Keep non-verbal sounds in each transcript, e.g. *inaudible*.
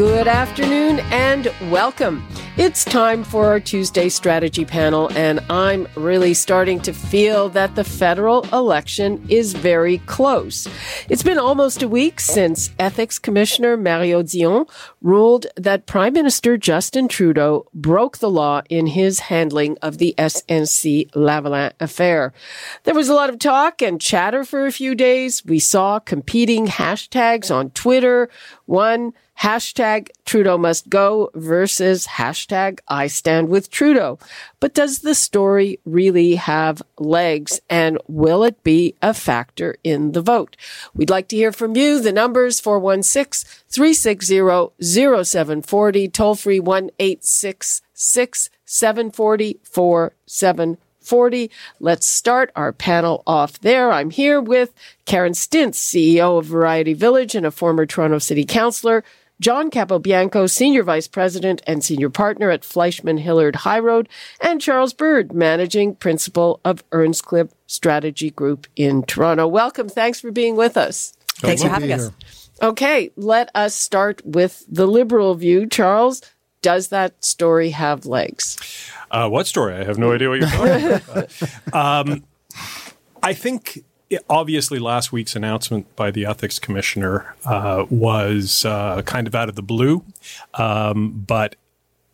Good afternoon and welcome. It's time for our Tuesday strategy panel, and I'm really starting to feel that the federal election is very close. It's been almost a week since Ethics Commissioner Mario Dion ruled that Prime Minister Justin Trudeau broke the law in his handling of the SNC Lavalin affair. There was a lot of talk and chatter for a few days. We saw competing hashtags on Twitter. One, hashtag Trudeau must go versus hashtag I stand with Trudeau. But does the story really have legs and will it be a factor in the vote? We'd like to hear from you. The numbers 416 360 0740, toll free 1 866 740 4740. Let's start our panel off there. I'm here with Karen Stintz, CEO of Variety Village and a former Toronto City Councillor, John Capobianco, Senior Vice President and Senior Partner at FleishmanHillard HighRoad, and Charles Bird, Managing Principal of Earnscliffe Strategy Group in Toronto. Welcome. Thanks for being with us. Thanks for having us. Okay, let us start with the liberal view. Charles, does that story have legs? Uh, what story? I have no idea what you're talking about. *laughs* um, I think obviously last week's announcement by the ethics commissioner uh, was uh, kind of out of the blue, um, but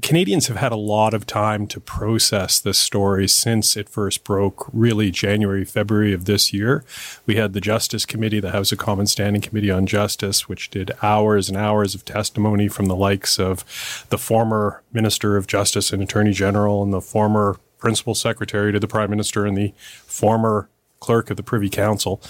Canadians have had a lot of time to process this story since it first broke, really January, February of this year. We had the Justice Committee, the House of Commons Standing Committee on Justice, which did hours and hours of testimony from the likes of the former Minister of Justice and Attorney General and the former Principal Secretary to the Prime Minister and the former clerk of the Privy Council.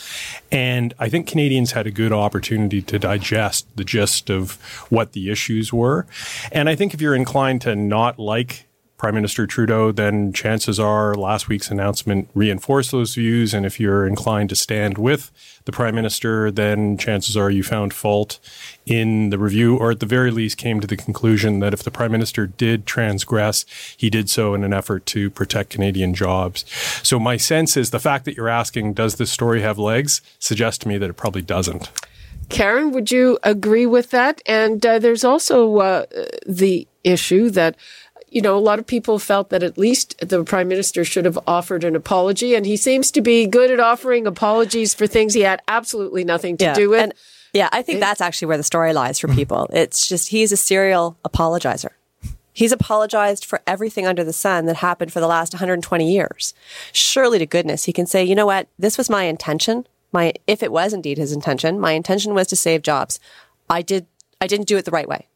And I think Canadians had a good opportunity to digest the gist of what the issues were. And I think if you're inclined to not like Prime Minister Trudeau, then chances are last week's announcement reinforced those views. And if you're inclined to stand with the Prime Minister, then chances are you found fault in the review, or at the very least came to the conclusion that if the Prime Minister did transgress, he did so in an effort to protect Canadian jobs. So my sense is the fact that you're asking, does this story have legs, suggests to me that it probably doesn't. Karen, would you agree with that? And uh, there's also uh, the issue that you know, a lot of people felt that at least the prime minister should have offered an apology, and he seems to be good at offering apologies for things he had absolutely nothing to yeah. do with. And, yeah, I think it, that's actually where the story lies for people. It's just he's a serial apologizer. He's apologized for everything under the sun that happened for the last 120 years. Surely to goodness, he can say, you know what? This was my intention. My, if it was indeed his intention, my intention was to save jobs. I did, I didn't do it the right way.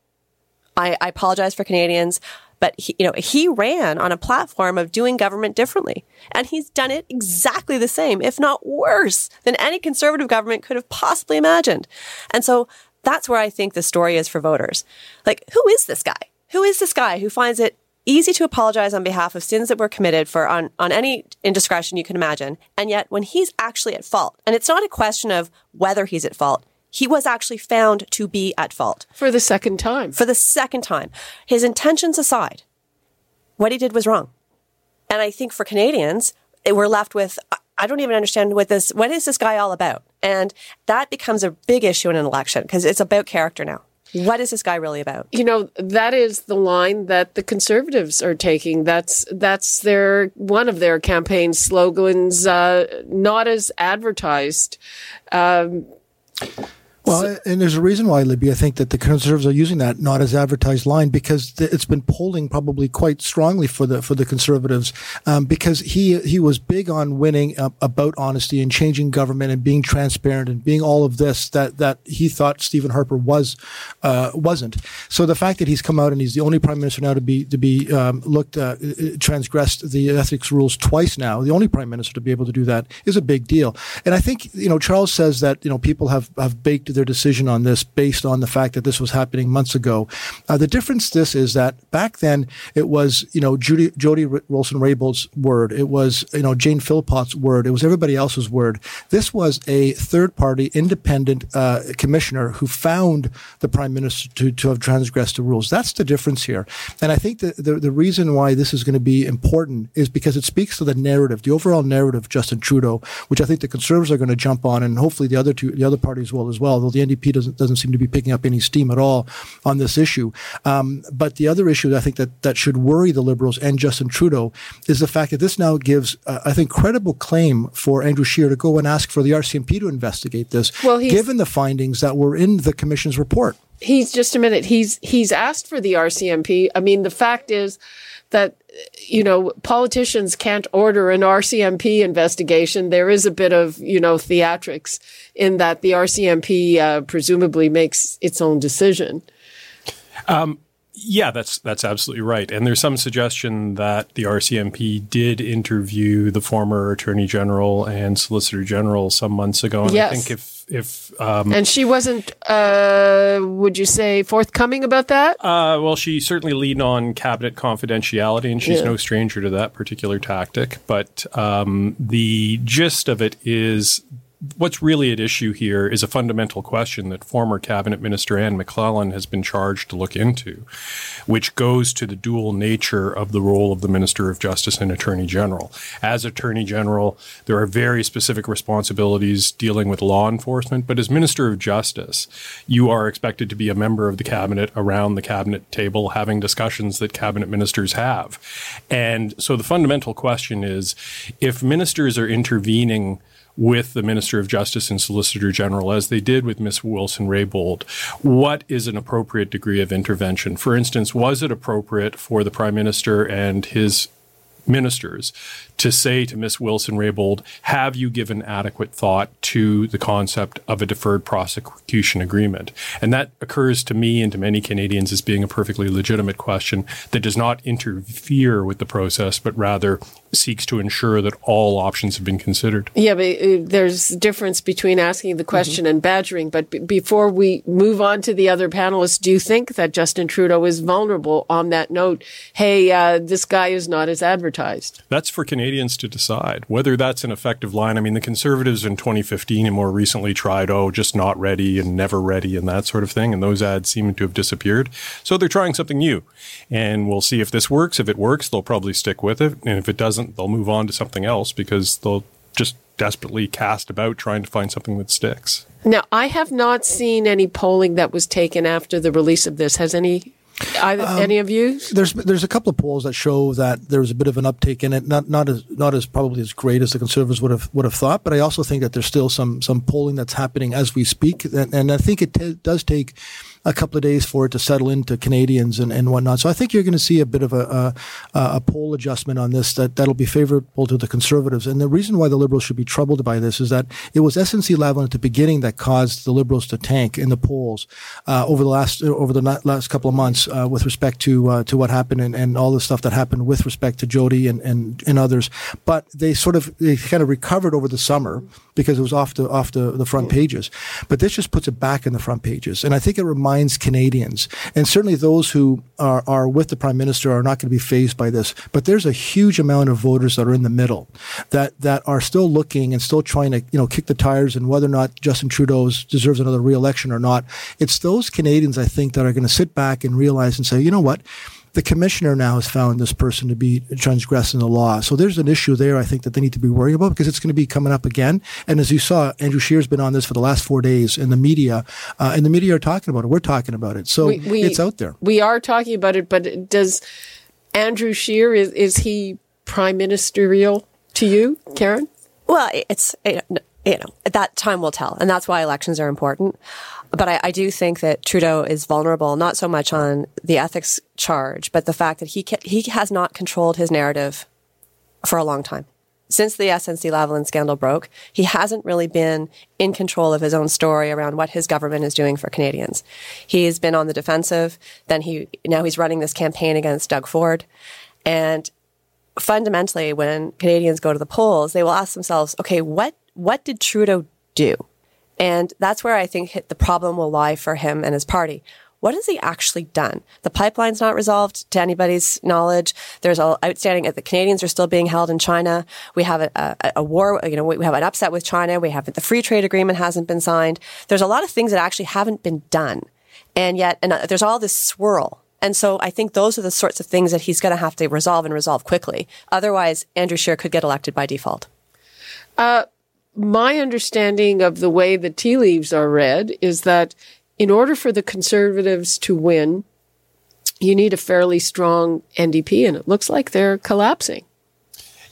I, I apologize for Canadians. But he, you know, he ran on a platform of doing government differently. And he's done it exactly the same, if not worse than any conservative government could have possibly imagined. And so that's where I think the story is for voters. Like, who is this guy? Who is this guy who finds it easy to apologize on behalf of sins that were committed for on, on any indiscretion you can imagine. And yet when he's actually at fault, and it's not a question of whether he's at fault, he was actually found to be at fault. For the second time. For the second time. His intentions aside, what he did was wrong. And I think for Canadians, we're left with, I don't even understand what this, what is this guy all about? And that becomes a big issue in an election because it's about character now. What is this guy really about? You know, that is the line that the conservatives are taking. That's that's their one of their campaign slogans. Uh, not as advertised. Um, well, and there's a reason why, Libby, I think that the Conservatives are using that not as advertised line because it's been polling probably quite strongly for the for the Conservatives um, because he he was big on winning uh, about honesty and changing government and being transparent and being all of this that that he thought Stephen Harper was uh, wasn't. So the fact that he's come out and he's the only prime minister now to be to be um, looked uh, transgressed the ethics rules twice now, the only prime minister to be able to do that is a big deal. And I think you know Charles says that you know people have have baked their decision on this based on the fact that this was happening months ago. Uh, the difference this is that back then it was you know Judy, Jody Wilson Raybould's word, it was you know Jane Philpott's word, it was everybody else's word. This was a third party independent uh, commissioner who found the prime minister to, to have transgressed the rules. That's the difference here, and I think that the the reason why this is going to be important is because it speaks to the narrative, the overall narrative of Justin Trudeau, which I think the Conservatives are going to jump on, and hopefully the other two, the other parties will as well. Though the NDP doesn't doesn't seem to be picking up any steam at all on this issue. Um, but the other issue I think that that should worry the Liberals and Justin Trudeau is the fact that this now gives, uh, I think, credible claim for Andrew Scheer to go and ask for the RCMP to investigate this, well, given the findings that were in the Commission's report. He's just a minute. He's he's asked for the RCMP. I mean, the fact is that you know politicians can't order an RCMP investigation. There is a bit of you know theatrics in that the RCMP uh, presumably makes its own decision. Um, yeah, that's that's absolutely right. And there's some suggestion that the RCMP did interview the former Attorney General and Solicitor General some months ago. And yes. I think if if um, and she wasn't, uh, would you say, forthcoming about that? Uh, well, she certainly leaned on cabinet confidentiality, and she's yeah. no stranger to that particular tactic. But um, the gist of it is what's really at issue here is a fundamental question that former cabinet minister Anne McLellan has been charged to look into, which goes to the dual nature of the role of the Minister of Justice and Attorney General. As Attorney General, there are very specific responsibilities dealing with law enforcement, but as Minister of Justice, you are expected to be a member of the cabinet around the cabinet table having discussions that cabinet ministers have. And so the fundamental question is if ministers are intervening with the Minister of Justice and Solicitor General, as they did with Ms. Wilson Raybould, what is an appropriate degree of intervention? For instance, was it appropriate for the Prime Minister and his ministers to say to Ms. Wilson Raybould, have you given adequate thought to the concept of a deferred prosecution agreement? And that occurs to me and to many Canadians as being a perfectly legitimate question that does not interfere with the process, but rather seeks to ensure that all options have been considered. Yeah, but uh, there's a difference between asking the question mm-hmm. and badgering. But b- before we move on to the other panelists, do you think that Justin Trudeau is vulnerable on that note? Hey, uh, this guy is not as advertised. That's for Canadians to decide whether that's an effective line. I mean, the Conservatives in 2015 and more recently tried, oh, just not ready and never ready and that sort of thing. And those ads seem to have disappeared. So they're trying something new. And we'll see if this works. If it works, they'll probably stick with it. And if it doesn't, they'll move on to something else because they'll just desperately cast about trying to find something that sticks. Now, I have not seen any polling that was taken after the release of this. Has any Either, um, any of you? There's there's a couple of polls that show that there's a bit of an uptake in it. Not not as not as probably as great as the conservatives would have would have thought, but I also think that there's still some some polling that's happening as we speak, and, and I think it t- does take a couple of days for it to settle into Canadians and, and whatnot. So I think you're going to see a bit of a, a, a poll adjustment on this that, that'll be favorable to the Conservatives. And the reason why the Liberals should be troubled by this is that it was SNC Lavalin at the beginning that caused the Liberals to tank in the polls uh, over the last over the last couple of months uh, with respect to uh, to what happened and, and all the stuff that happened with respect to Jody and, and, and others. But they sort of they kind of recovered over the summer because it was off the off the, the front pages. But this just puts it back in the front pages. And I think it reminds reminds Canadians, and certainly those who are, are with the Prime Minister are not going to be fazed by this. But there's a huge amount of voters that are in the middle that, that are still looking and still trying to, you know, kick the tires and whether or not Justin Trudeau deserves another reelection or not. It's those Canadians, I think, that are going to sit back and realize and say, you know what? The commissioner now has found this person to be transgressing the law. So there's an issue there, I think, that they need to be worrying about because it's going to be coming up again. And as you saw, Andrew Scheer's been on this for the last four days in the media, uh, and the media are talking about it. We're talking about it. So we, we, it's out there. We are talking about it, but does Andrew Scheer, is, is he prime ministerial to you, Karen? Well, it's, you know, that time will tell. And that's why elections are important. But I, I, do think that Trudeau is vulnerable, not so much on the ethics charge, but the fact that he he has not controlled his narrative for a long time. Since the SNC Lavalin scandal broke, he hasn't really been in control of his own story around what his government is doing for Canadians. He's been on the defensive. Then he, now he's running this campaign against Doug Ford. And fundamentally, when Canadians go to the polls, they will ask themselves, okay, what, what did Trudeau do? And that's where I think the problem will lie for him and his party. What has he actually done? The pipeline's not resolved to anybody's knowledge. There's all outstanding. The Canadians are still being held in China. We have a, a, a, war. You know, we have an upset with China. We have the free trade agreement hasn't been signed. There's a lot of things that actually haven't been done, and yet, and uh, there's all this swirl. And so I think those are the sorts of things that he's going to have to resolve and resolve quickly. Otherwise, Andrew Scheer could get elected by default. Uh, my understanding of the way the tea leaves are read is that in order for the conservatives to win, you need a fairly strong NDP, and it looks like they're collapsing.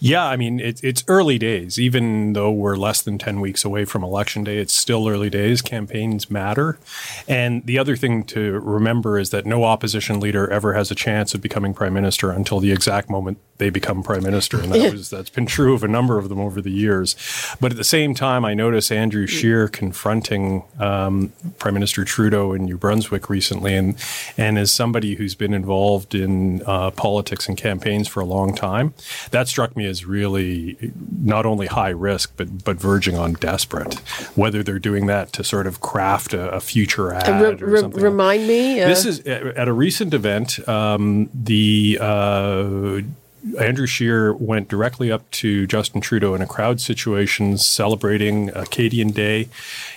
Yeah, I mean, it, it's early days. Even though we're less than 10 weeks away from election day, it's still early days. Campaigns matter. And the other thing to remember is that no opposition leader ever has a chance of becoming prime minister until the exact moment they become prime minister. And that was, that's been true of a number of them over the years. But at the same time, I notice Andrew Scheer confronting um, Prime Minister Trudeau in New Brunswick recently. And, and as somebody who's been involved in uh, politics and campaigns for a long time, that struck me is really not only high risk, but but verging on desperate. Whether they're doing that to sort of craft a, a future ad. Re- re- remind me. Uh, this is at a recent event. Um, the uh, Andrew Scheer went directly up to Justin Trudeau in a crowd situation celebrating Acadian Day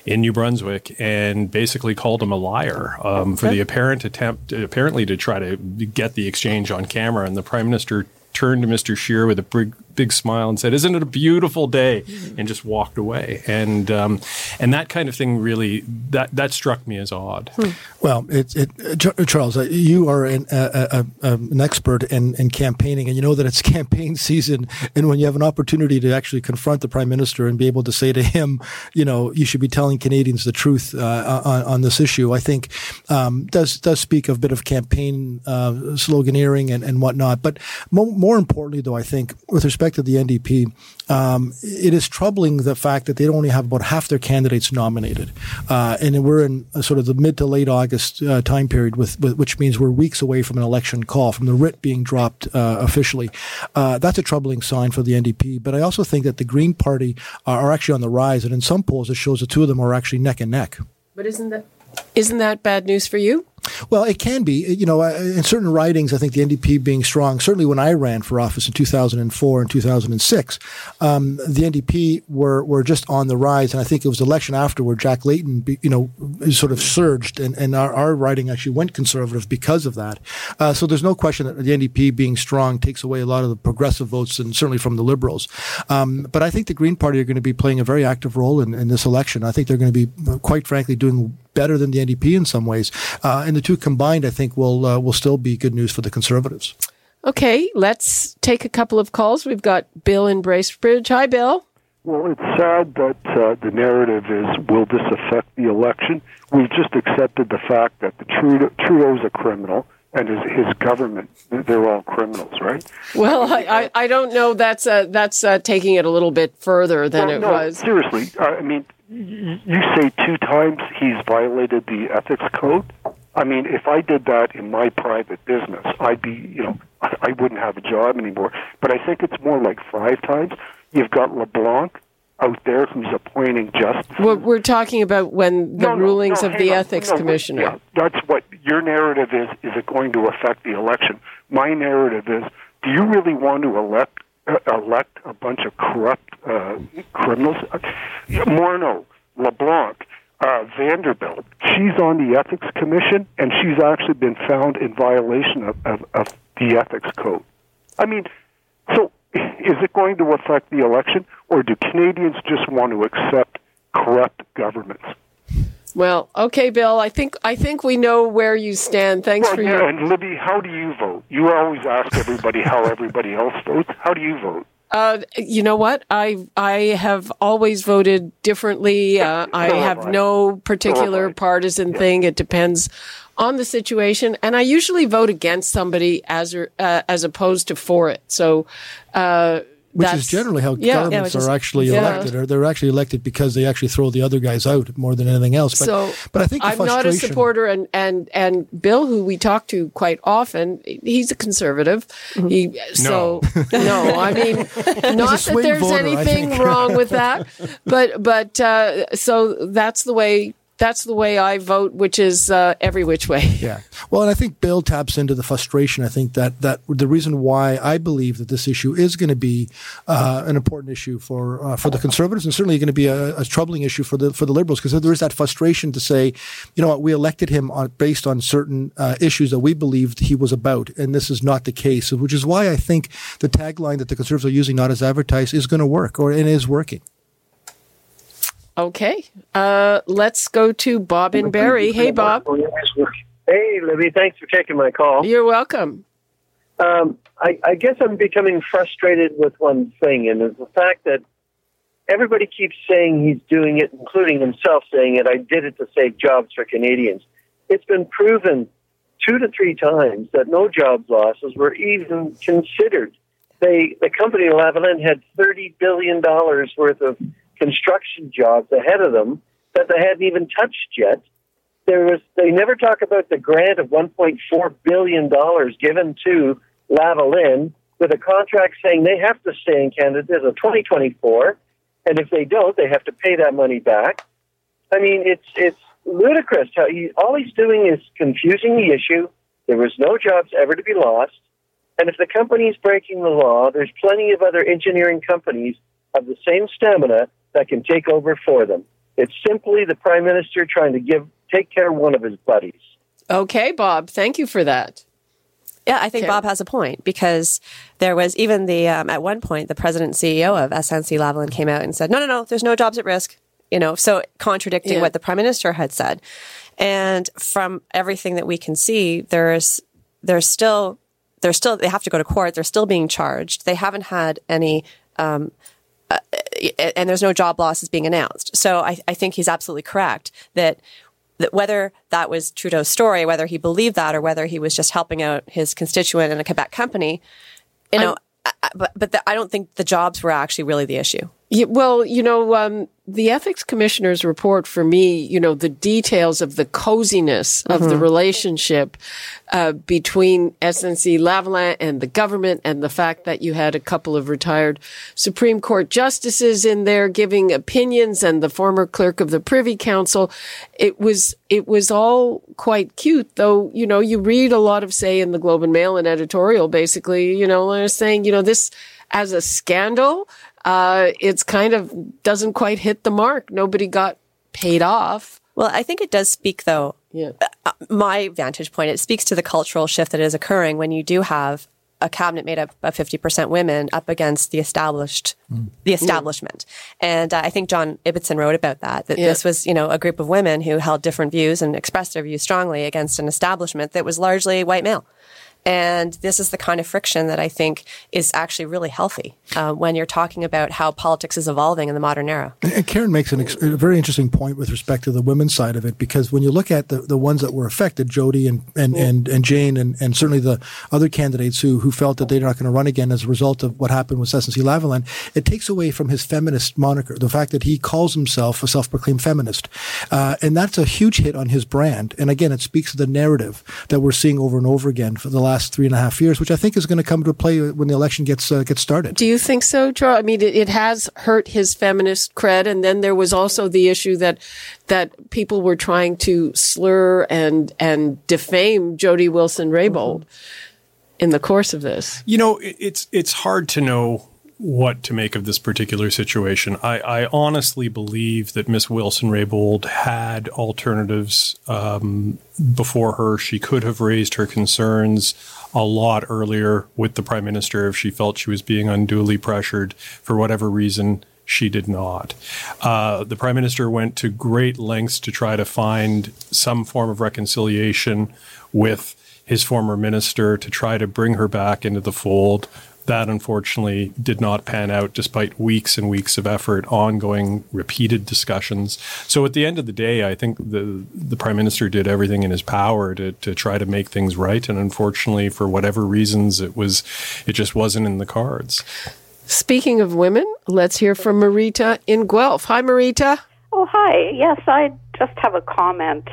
in New Brunswick and basically called him a liar um, for the apparent attempt, apparently, to try to get the exchange on camera. And the Prime Minister turned to Mr. Scheer with a big, big smile and said, "Isn't it a beautiful day?" and just walked away. And um, and that kind of thing really that that struck me as odd. Hmm. Well, it, it, Charles, uh, you are an, a, a, an expert in, in campaigning, and you know that it's *laughs* campaign season. And when you have an opportunity to actually confront the prime minister and be able to say to him, you know, you should be telling Canadians the truth uh, on, on, this issue, I think um, does does speak of a bit of campaign uh, sloganeering and, and whatnot. But mo- more importantly, though, I think with respect to the NDP, um, it is troubling the fact that they only have about half their candidates nominated, uh, and we're in sort of the mid to late August uh, time period, with, with, which means we're weeks away from an election call, from the writ being dropped uh, officially. Uh, that's a troubling sign for the NDP. But I also think that the Green Party are actually on the rise, and in some polls, it shows the two of them are actually neck and neck. But isn't that isn't that bad news for you? Well, it can be. You know, uh, in certain ridings, I think the NDP being strong, certainly when I ran for office in 2004 and 2006, um, the NDP were, were just on the rise. And I think it was election afterward, Jack Layton, you know, sort of surged. And, and our, our riding actually went conservative because of that. Uh, so there's no question that the NDP being strong takes away a lot of the progressive votes and certainly from the Liberals. Um, but I think the Green Party are going to be playing a very active role in, in this election. I think they're going to be, quite frankly, doing better than the NDP in some ways. Uh, and the two combined, I think, will uh, will still be good news for the Conservatives. Okay, let's take a couple of calls. We've got Bill in Bracebridge. Hi, Bill. Well, it's sad that uh, the narrative is will this affect the election? We've just accepted the fact that the Trudeau, Trudeau's a criminal and his, his government, they're all criminals, right? Well, I, I, I don't know. That's uh, that's uh, taking it a little bit further than well, it no, was. Seriously, uh, I mean, you say two times he's violated the ethics code. I mean, if I did that in my private business, I'd be, you know, I wouldn't have a job anymore. But I think it's more like five times. You've got LeBlanc out there who's appointing justice. We're, we're, talking about when the no, rulings no, of the on. ethics commissioner. Yeah, that's what your narrative is. Is it going to affect the election? My narrative is: Do you really want to elect uh, elect a bunch of corrupt uh, criminals? Uh, Morneau, LeBlanc, uh, Vanderbilt. She's on the ethics commission, and she's actually been found in violation of, of, of the ethics code. I mean, so is it going to affect the election, or do Canadians just want to accept corrupt governments? Well, okay, Bill. I think I think we know where you stand. Thanks well, for yeah, your. And Libby, how do you vote? You always ask everybody how everybody else votes. How do you vote? Uh, you know what? I I have always voted differently. Uh, I have no particular partisan thing. It depends on the situation, and I usually vote against somebody as uh, as opposed to for it. So, uh, which That's- is generally how yeah. governments Yeah, which is- are actually yeah. elected. Or they're actually elected because they actually throw the other guys out more than anything else. But, so but I think I'm not a supporter, and and and Bill, who we talk to quite often, he's a conservative. Mm-hmm. He so no, I *laughs* mean not that there's voter, anything wrong with that, but but uh, so that's the way that's the way I vote, which is uh, every which way. *laughs* Yeah. Well, and I think Bill taps into the frustration. I think that that the reason why I believe that this issue is going to be uh, an important issue for uh, for the conservatives, and certainly going to be a, a troubling issue for the for the liberals, because there is that frustration to say, you know what, we elected him on, based on certain uh, issues that we believed he was about, and this is not the case. Which is why I think the tagline that the conservatives are using, "not as advertised," is going to work, or is working. Okay, uh, let's go to Bob and Barrie. Hey, Bob, Hey, Libby, thanks for taking my call. you're welcome. Um, I, I guess I'm becoming frustrated with one thing, and it's the fact that everybody keeps saying he's doing it, including himself saying it. I did it to save jobs for Canadians. It's been proven two to three times that no jobs losses were even considered. They, the company Lavalin had $30 billion worth of construction jobs ahead of them that they hadn't even touched yet there was they never talk about the grant of 1.4 billion dollars given to Lavalin with a contract saying they have to stay in Canada until 2024, and if they don't, they have to pay that money back. I mean, it's it's ludicrous. How he, all he's doing is confusing the issue. There was no jobs ever to be lost, and if the company is breaking the law, there's plenty of other engineering companies of the same stamina that can take over for them. It's simply the prime minister trying to give take care of one of his buddies. Okay, Bob, thank you for that. Yeah, I think Okay. Bob has a point because there was even the um, at one point the president and CEO of SNC Lavalin came out and said, "No, no, no, there's no jobs at risk." You know, so contradicting Yeah. what the prime minister had said. And from everything that we can see, there's there's still they're still they have to go to court. They're still being charged. They haven't had any. Um, and there's no job losses being announced. So I, I think he's absolutely correct that that whether that was Trudeau's story, whether he believed that, or whether he was just helping out his constituent in a Quebec company, you know, I, but but the, I don't think the jobs were actually really the issue. Yeah, well, you know, um, the ethics commissioner's report for me, you know, the details of the coziness of the relationship uh, between SNC Lavalin and the government, and the fact that you had a couple of retired Supreme Court justices in there giving opinions, and the former clerk of the Privy Council. It was it was all quite cute, though. You know, you read a lot of say in the Globe and Mail and editorial, basically, you know, saying, you know, this as a scandal uh, it's kind of doesn't quite hit the mark. Nobody got paid off. Well, I think it does speak, though. Yeah. uh, my vantage point, it speaks to the cultural shift that is occurring when you do have a cabinet made up of 50% women up against the established, the establishment. And uh, I think John Ibbitson wrote about that, that Yeah. this was, you know, a group of women who held different views and expressed their views strongly against an establishment that was largely white male. And this is the kind of friction that I think is actually really healthy uh, when you're talking about how politics is evolving in the modern era. And Karen makes an ex- a very interesting point with respect to the women's side of it, because when you look at the, the ones that were affected, Jody and, and, and, and Jane, and, and certainly the other candidates who, who felt that they're not going to run again as a result of what happened with SNC Lavalin, it takes away from his feminist moniker, the fact that he calls himself a self-proclaimed feminist. Uh, and that's a huge hit on his brand. And again, it speaks to the narrative that we're seeing over and over again for the last three and a half years, which I think is going to come to play when the election gets, uh, gets started. Do you think so, Charles? I mean, it, it has hurt his feminist cred, and then there was also the issue that that people were trying to slur and and defame Jody Wilson Raybould in the course of this. You know, it- it's it's hard to know what to make of this particular situation. I, I honestly believe that Miss Wilson Raybould had alternatives um, before her. She could have raised her concerns a lot earlier with the prime minister if she felt she was being unduly pressured for whatever reason. She did not. Uh, the prime minister went to great lengths to try to find some form of reconciliation with his former minister to try to bring her back into the fold. That unfortunately did not pan out despite weeks and weeks of effort, ongoing, repeated discussions. So at the end of the day, I think the the prime minister did everything in his power to, to try to make things right. And unfortunately, for whatever reasons, it was it just wasn't in the cards. Speaking of women, let's hear from Marita in Guelph. Hi, Marita. Oh, hi. Yes, I just have a comment.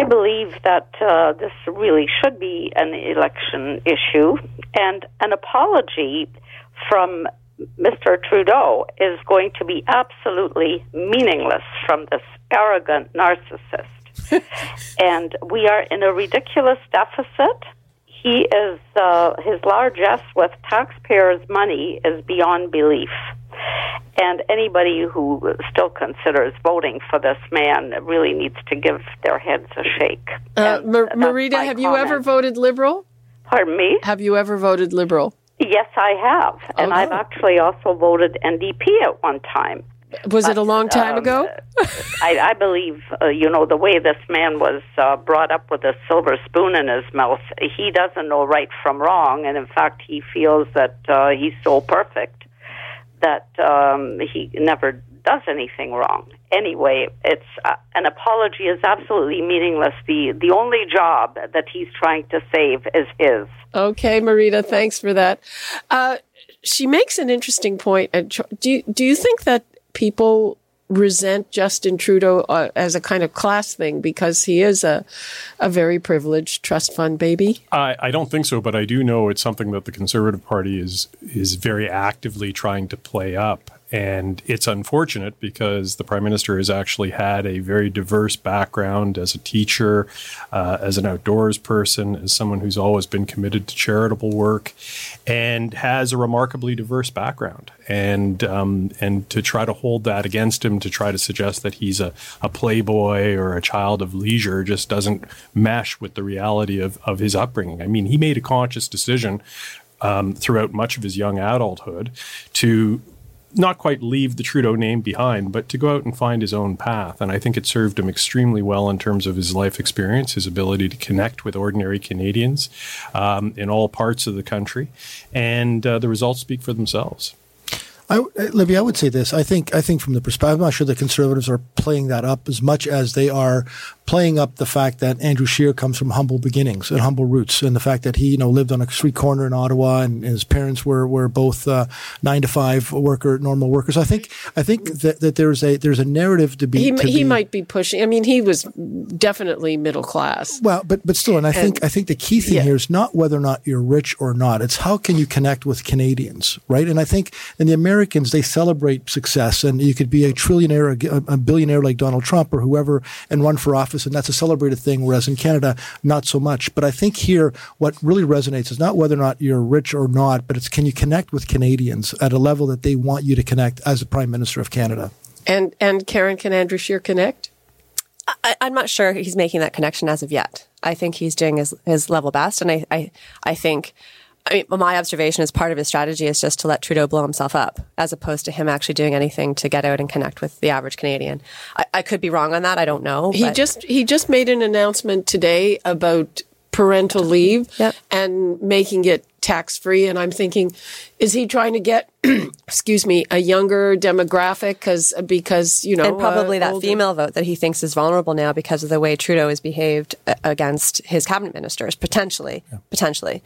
I believe that uh, this really should be an election issue, and an apology from Mr. Trudeau is going to be absolutely meaningless from this arrogant narcissist. *laughs* and we are in a ridiculous deficit. He is, uh, his largesse with taxpayers' money is beyond belief. And anybody who still considers voting for this man really needs to give their heads a shake. Uh, Mar- Marita, have comment. you ever voted Liberal? Pardon me? Have you ever voted Liberal? Yes, I have. And I've actually also voted NDP at one time. Was but, it a long time um, ago? I, I, believe, uh, you know, the way this man was uh, brought up with a silver spoon in his mouth, he doesn't know right from wrong. And in fact, he feels that uh, he's so perfect that um, he never does anything wrong. Anyway, it's uh, an apology is absolutely meaningless. The the only job that he's trying to save is his. Okay, Marita, thanks for that. Uh, she makes an interesting point. And Do do you think that people resent Justin Trudeau uh, as a kind of class thing because he is a, a very privileged trust fund baby? I, I don't think so, but I do know it's something that the Conservative Party is is very actively trying to play up. And it's unfortunate because the prime minister has actually had a very diverse background as a teacher, uh, as an outdoors person, as someone who's always been committed to charitable work, and has a remarkably diverse background. And um, and to try to hold that against him, to try to suggest that he's a, a playboy or a child of leisure, just doesn't mesh with the reality of, of his upbringing. I mean, he made a conscious decision um, throughout much of his young adulthood to not quite leave the Trudeau name behind, but to go out and find his own path. And I think it served him extremely well in terms of his life experience, his ability to connect with ordinary Canadians um, in all parts of the country. And uh, the results speak for themselves. I, Libby, I would say this. I think I think from the perspective, I'm not sure the Conservatives are playing that up as much as they are playing up the fact that Andrew Scheer comes from humble beginnings and humble roots, and the fact that he, you know, lived on a street corner in Ottawa, and, his parents were were both uh, nine to five worker, normal workers. I think I think that, that there's a there's a narrative to be. He, to he be, might be pushing. I mean, he was definitely middle class. Well, but but still, and I and, think I think the key thing yeah. here is not whether or not you're rich or not. It's how can you connect with Canadians, right? And I think in the Americans they celebrate success, and you could be a trillionaire, a, a billionaire like Donald Trump or whoever, and run for office and that's a celebrated thing, whereas in Canada, not so much. But I think here, what really resonates is not whether or not you're rich or not, but it's can you connect with Canadians at a level that they want you to connect as the Prime Minister of Canada. And and Karen, can Andrew Scheer connect? I, am not sure he's making that connection as of yet. I think he's doing his, his level best, and I, I, I think I mean, my observation as part of his strategy is just to let Trudeau blow himself up, as opposed to him actually doing anything to get out and connect with the average Canadian. I, I could be wrong on that. I don't know. He just he just made an announcement today about parental leave yep. and making it tax free. And I'm thinking, is he trying to get, *clears throat* excuse me, a younger demographic? Because because you know, and probably uh, that older. female vote that he thinks is vulnerable now because of the way Trudeau has behaved uh, against his cabinet ministers, potentially, yeah. potentially.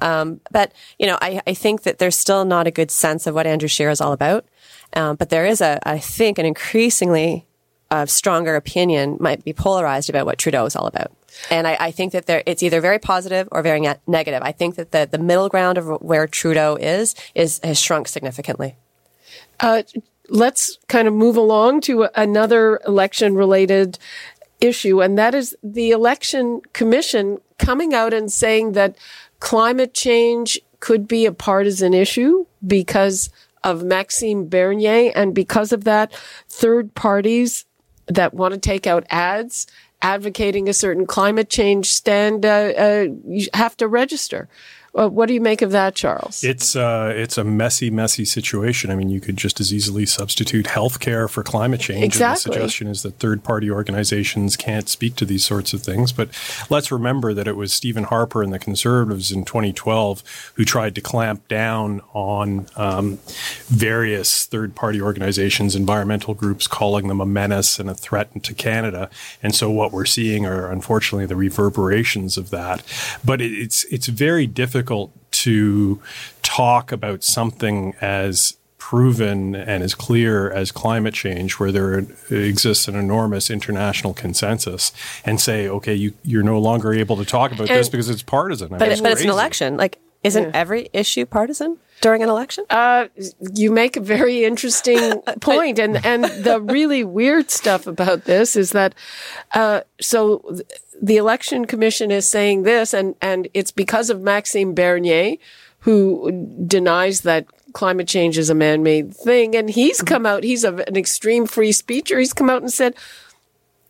Um, but you know, I, I think that there's still not a good sense of what Andrew Scheer is all about. Um, but there is a, I think, an increasingly uh, stronger opinion might be polarized about what Trudeau is all about. And I, I think that there, it's either very positive or very ne- negative. I think that the, the middle ground of where Trudeau is, is has shrunk significantly. Uh, let's kind of move along to another election related issue, and that is the election commission coming out and saying that climate change could be a partisan issue because of Maxime Bernier, and because of that, third parties that want to take out ads advocating a certain climate change stand, uh, uh, you have to register. Well, what do you make of that, Charles? It's uh, it's a messy, messy situation. I mean, you could just as easily substitute healthcare for climate change. Exactly. And the suggestion is that third-party organizations can't speak to these sorts of things. But let's remember that it was Stephen Harper and the Conservatives in 2012 who tried to clamp down on um, various third-party organizations, environmental groups, calling them a menace and a threat to Canada. And so what we're seeing are unfortunately the reverberations of that. But it, it's it's very difficult difficult to talk about something as proven and as clear as climate change, where there exists an enormous international consensus, and say, okay, you, you're no longer able to talk about And- this because it's partisan. I But, mean, but it's an election. Like, isn't every issue partisan during an election? Uh, you make a very interesting *laughs* point, and and the really weird stuff about this is that, uh, so th- the election commission is saying this, and and it's because of Maxime Bernier, who denies that climate change is a man-made thing, and he's come out. He's a, an extreme free speecher. He's come out and said.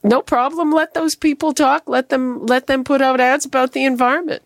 No problem. Let those people talk. Let them let them put out ads about the environment.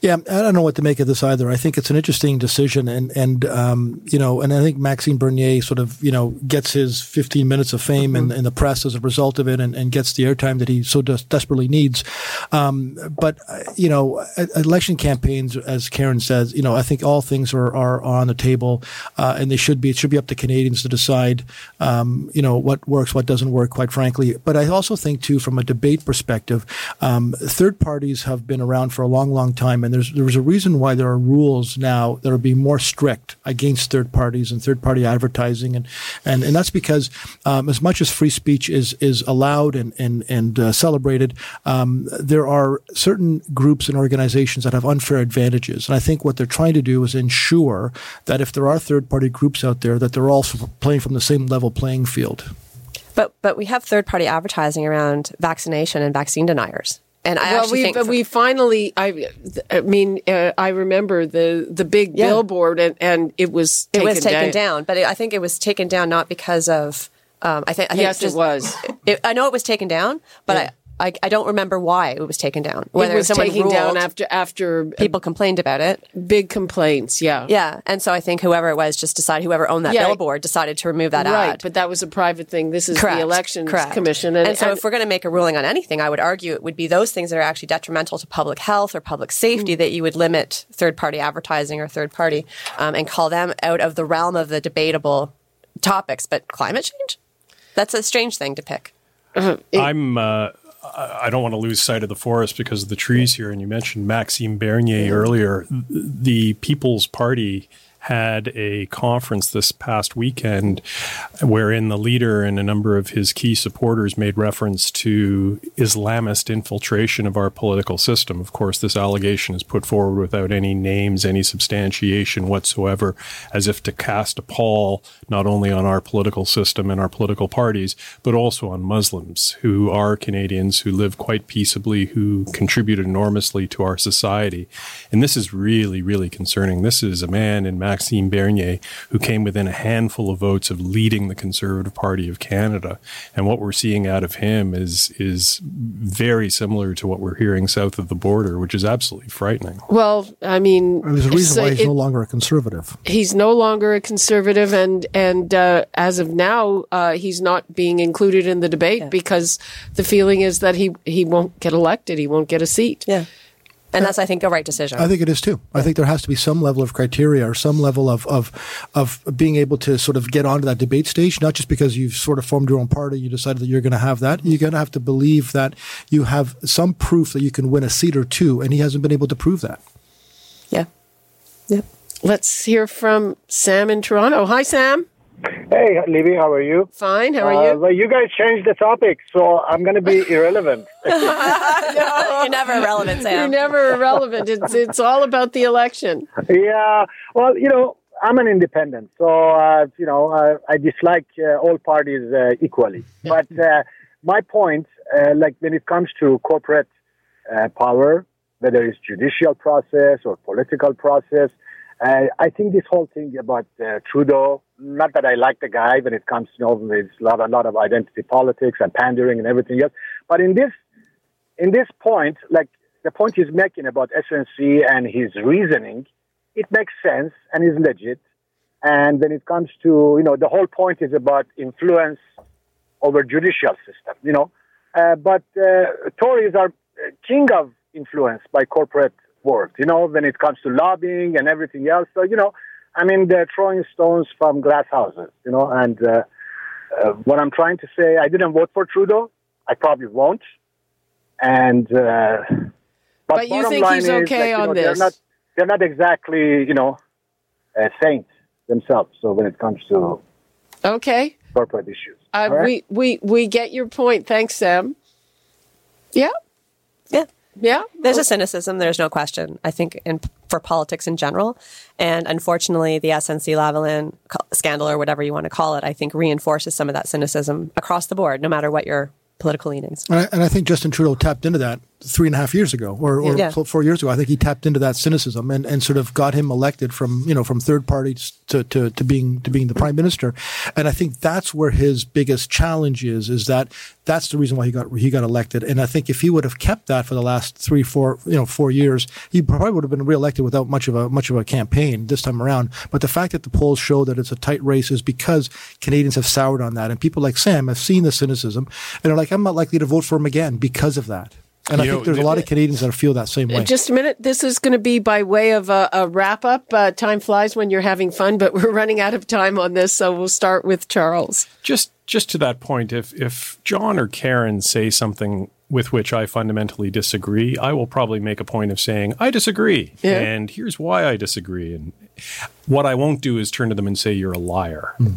Yeah, I don't know what to make of this either. I think it's an interesting decision, and and um, you know, and I think Maxime Bernier sort of you know gets his 15 minutes of fame in, in the press as a result of it, and, and gets the airtime that he so des- desperately needs. Um, but uh, you know, election campaigns, as Karen says, you know, I think all things are are on the table, uh, and they should be. It should be up to Canadians to decide, um, you know, what works, what doesn't work. Quite frankly, but I also think too, from a debate perspective, um, third parties have been around for a long, long time, and there's there's a reason why there are rules now that are being more strict against third parties and third party advertising, and and, and that's because um, as much as free speech is is allowed and and and uh, celebrated, um, there are certain groups and organizations that have unfair advantages, and I think what they're trying to do is ensure that if there are third party groups out there, that they're also playing from the same level playing field. But but we have third party advertising around vaccination and vaccine deniers. And I well, actually we think we finally. I, I mean, uh, I remember the the big Yeah. billboard, and, and it was it taken was taken down. But it, I think it was taken down not because of. Um, I think. I think Yes, it just- was. It, I know it was taken down, but Yeah. I, I I don't remember why it was taken down. Whether it was someone taken down after after people complained about it. big complaints. Yeah, Yeah, and so I think whoever it was just decided whoever owned that Yeah. billboard decided to remove that right. ad. But that was a private thing. This is Correct. the elections Correct. commission, And, so, if we're going to make a ruling on anything, I would argue it would be those things that are actually detrimental to public health or public safety Mm. that you would limit third party advertising or third party um, and call them out of the realm of the debatable topics. But climate change? That's a strange thing to pick. I'm. Uh, I don't want to lose sight of the forest because of the trees here. And you mentioned Maxime Bernier earlier. The People's Party had a conference this past weekend wherein the leader and a number of his key supporters made reference to Islamist infiltration of our political system. Of course, this allegation is put forward without any names, any substantiation whatsoever, as if to cast a pall not only on our political system and our political parties, but also on Muslims who are Canadians, who live quite peaceably, who contribute enormously to our society. And this is really, really concerning. This is a man in Maxime Bernier who came within a handful of votes of leading the Conservative Party of Canada. And what we're seeing out of him is is very similar to what we're hearing south of the border, which is absolutely frightening. well, I mean, There's a reason so why he's it- no longer a conservative. he's no longer a conservative, and and uh, as of now, uh, he's not being included in the debate because the feeling is that he he won't get elected, he won't get a seat. Yeah. And that's, I think, a right decision. I think it is too. I think there has to be some level of criteria or some level of, of of being able to sort of get onto that debate stage, not just because you've sort of formed your own party, you decided that you're going to have that. You're going to have to believe that you have some proof that you can win a seat or two, and he hasn't been able to prove that. yeah. Yeah. Let's hear from Sam in Toronto. Hi, Sam. Hey, Libby, how are you? Fine. How are Uh, you? well, you guys changed the topic, so I'm going to be *laughs* irrelevant. *laughs* You're never irrelevant, Sam. You're never irrelevant. It's it's all about the election. yeah, well, you know, I'm an independent, so uh, you know, uh, I dislike uh, all parties uh, equally. *laughs* But uh, my point, uh, like when it comes to corporate uh, power, whether it's judicial process or political process, uh, I think this whole thing about uh, Trudeau. Not that I like the guy when it comes to you know, a lot, a lot of identity politics and pandering and everything else, but in this in this point, like the point he's making about SNC and his reasoning, it makes sense and is legit. And when it comes to, you know, the whole point is about influence over judicial system, you know. Uh, but uh, Tories are uh, king of influence by corporate world, you know, when it comes to lobbying and everything else. So, you know, I mean, they're throwing stones from glass houses, you know, and uh, uh, what I'm trying to say, I didn't vote for Trudeau. I probably won't. And uh, but, But you bottom think line he's is okay that, you on know, this? They're not, they're not exactly, you know, uh, saints themselves. So when it comes to Okay. corporate issues, Uh, All right? we, we, we get your point. Thanks, Sam. Yeah. Yeah. Yeah. There's a cynicism. There's no question. I think in for politics in general, and unfortunately, the SNC Lavalin scandal or whatever you want to call it, I think reinforces some of that cynicism across the board, no matter what your political leanings. And I, and I think Justin Trudeau tapped into that three and a half years ago, or, or Yeah. four years ago. I think he tapped into that cynicism and, and sort of got him elected from you know from third parties to, to, to being to being the prime minister. And I think that's where his biggest challenge is. Is that that's the reason why he got he got elected. And I think if he would have kept that for the last three four you know four years, he probably would have been reelected without much of a much of a campaign this time around. But the fact that the polls show that it's a tight race is because Canadians have soured on that, and people like Sam have seen the cynicism and are like, I'm not likely to vote for him again because of that. And I You think know, there's a lot of Canadians that feel that same way. Just a minute. This is going to be by way of a, a wrap up. Uh, time flies when you're having fun, but *laughs* we're running out of time on this. So we'll start with Charles. just just to that point, if if John or Karen say something with which I fundamentally disagree, I will probably make a point of saying I disagree, Yeah. and here's why I disagree. And what I won't do is turn to them and say you're a liar. Hmm.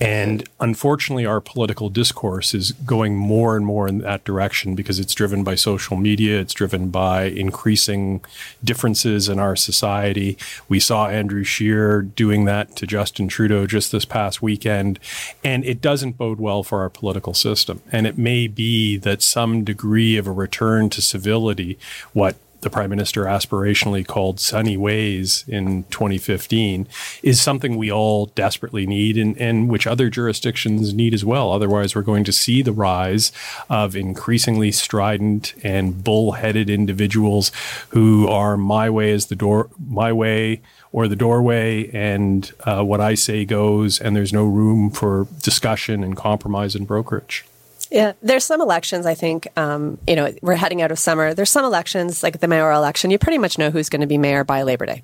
And unfortunately, our political discourse is going more and more in that direction because it's driven by social media. It's driven by increasing differences in our society. We saw Andrew Scheer doing that to Justin Trudeau just this past weekend, and it doesn't bode well for our political system. And it may be that some degree of a return to civility, what the prime minister aspirationally called sunny ways in 2015 is something we all desperately need and, and which other jurisdictions need as well. Otherwise, we're going to see the rise of increasingly strident and bullheaded individuals who are my way is the door, my way or the doorway, and uh, what I say goes, and there's no room for discussion and compromise and brokerage. Yeah, there's some elections. I think um, you know we're heading out of summer. There's some elections, like the mayoral election. You pretty much know who's going to be mayor by Labor Day,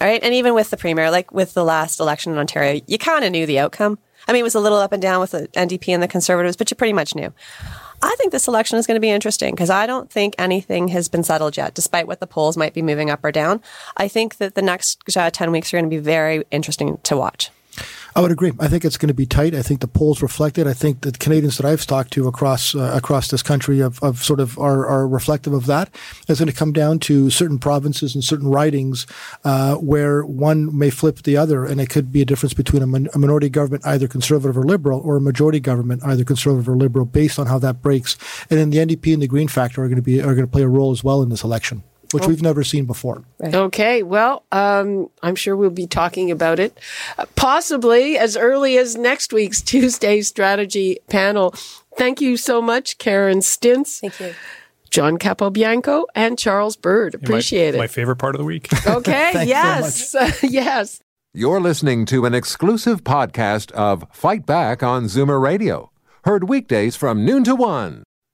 all right? And even with the premier, like with the last election in Ontario, you kind of knew the outcome. I mean, it was a little up and down with the NDP and the Conservatives, but you pretty much knew. I think this election is going to be interesting because I don't think anything has been settled yet, despite what the polls might be moving up or down. I think that the next uh, 10 weeks are going to be very interesting to watch. I would agree. I think it's going to be tight. I think the polls reflect it. I think the Canadians that I've talked to across uh, across this country of, of sort of are, are reflective of that. It's going to come down to certain provinces and certain ridings uh, where one may flip the other, and it could be a difference between a, min- a minority government, either conservative or liberal, or a majority government, either conservative or liberal, based on how that breaks. And then the NDP and the Green Factor are going to be are going to play a role as well in this election, which we've never seen before. Okay, well, um, I'm sure we'll be talking about it uh, possibly as early as next week's *laughs* Tuesday strategy panel. Thank you so much, Karen Stintz, Thank you. John Capobianco, and Charles Bird. Appreciate my, My favorite part of the week. *laughs* Okay, Thanks so yes, *laughs* yes. You're listening to an exclusive podcast of Fight Back on Zoomer Radio, heard weekdays from noon to one.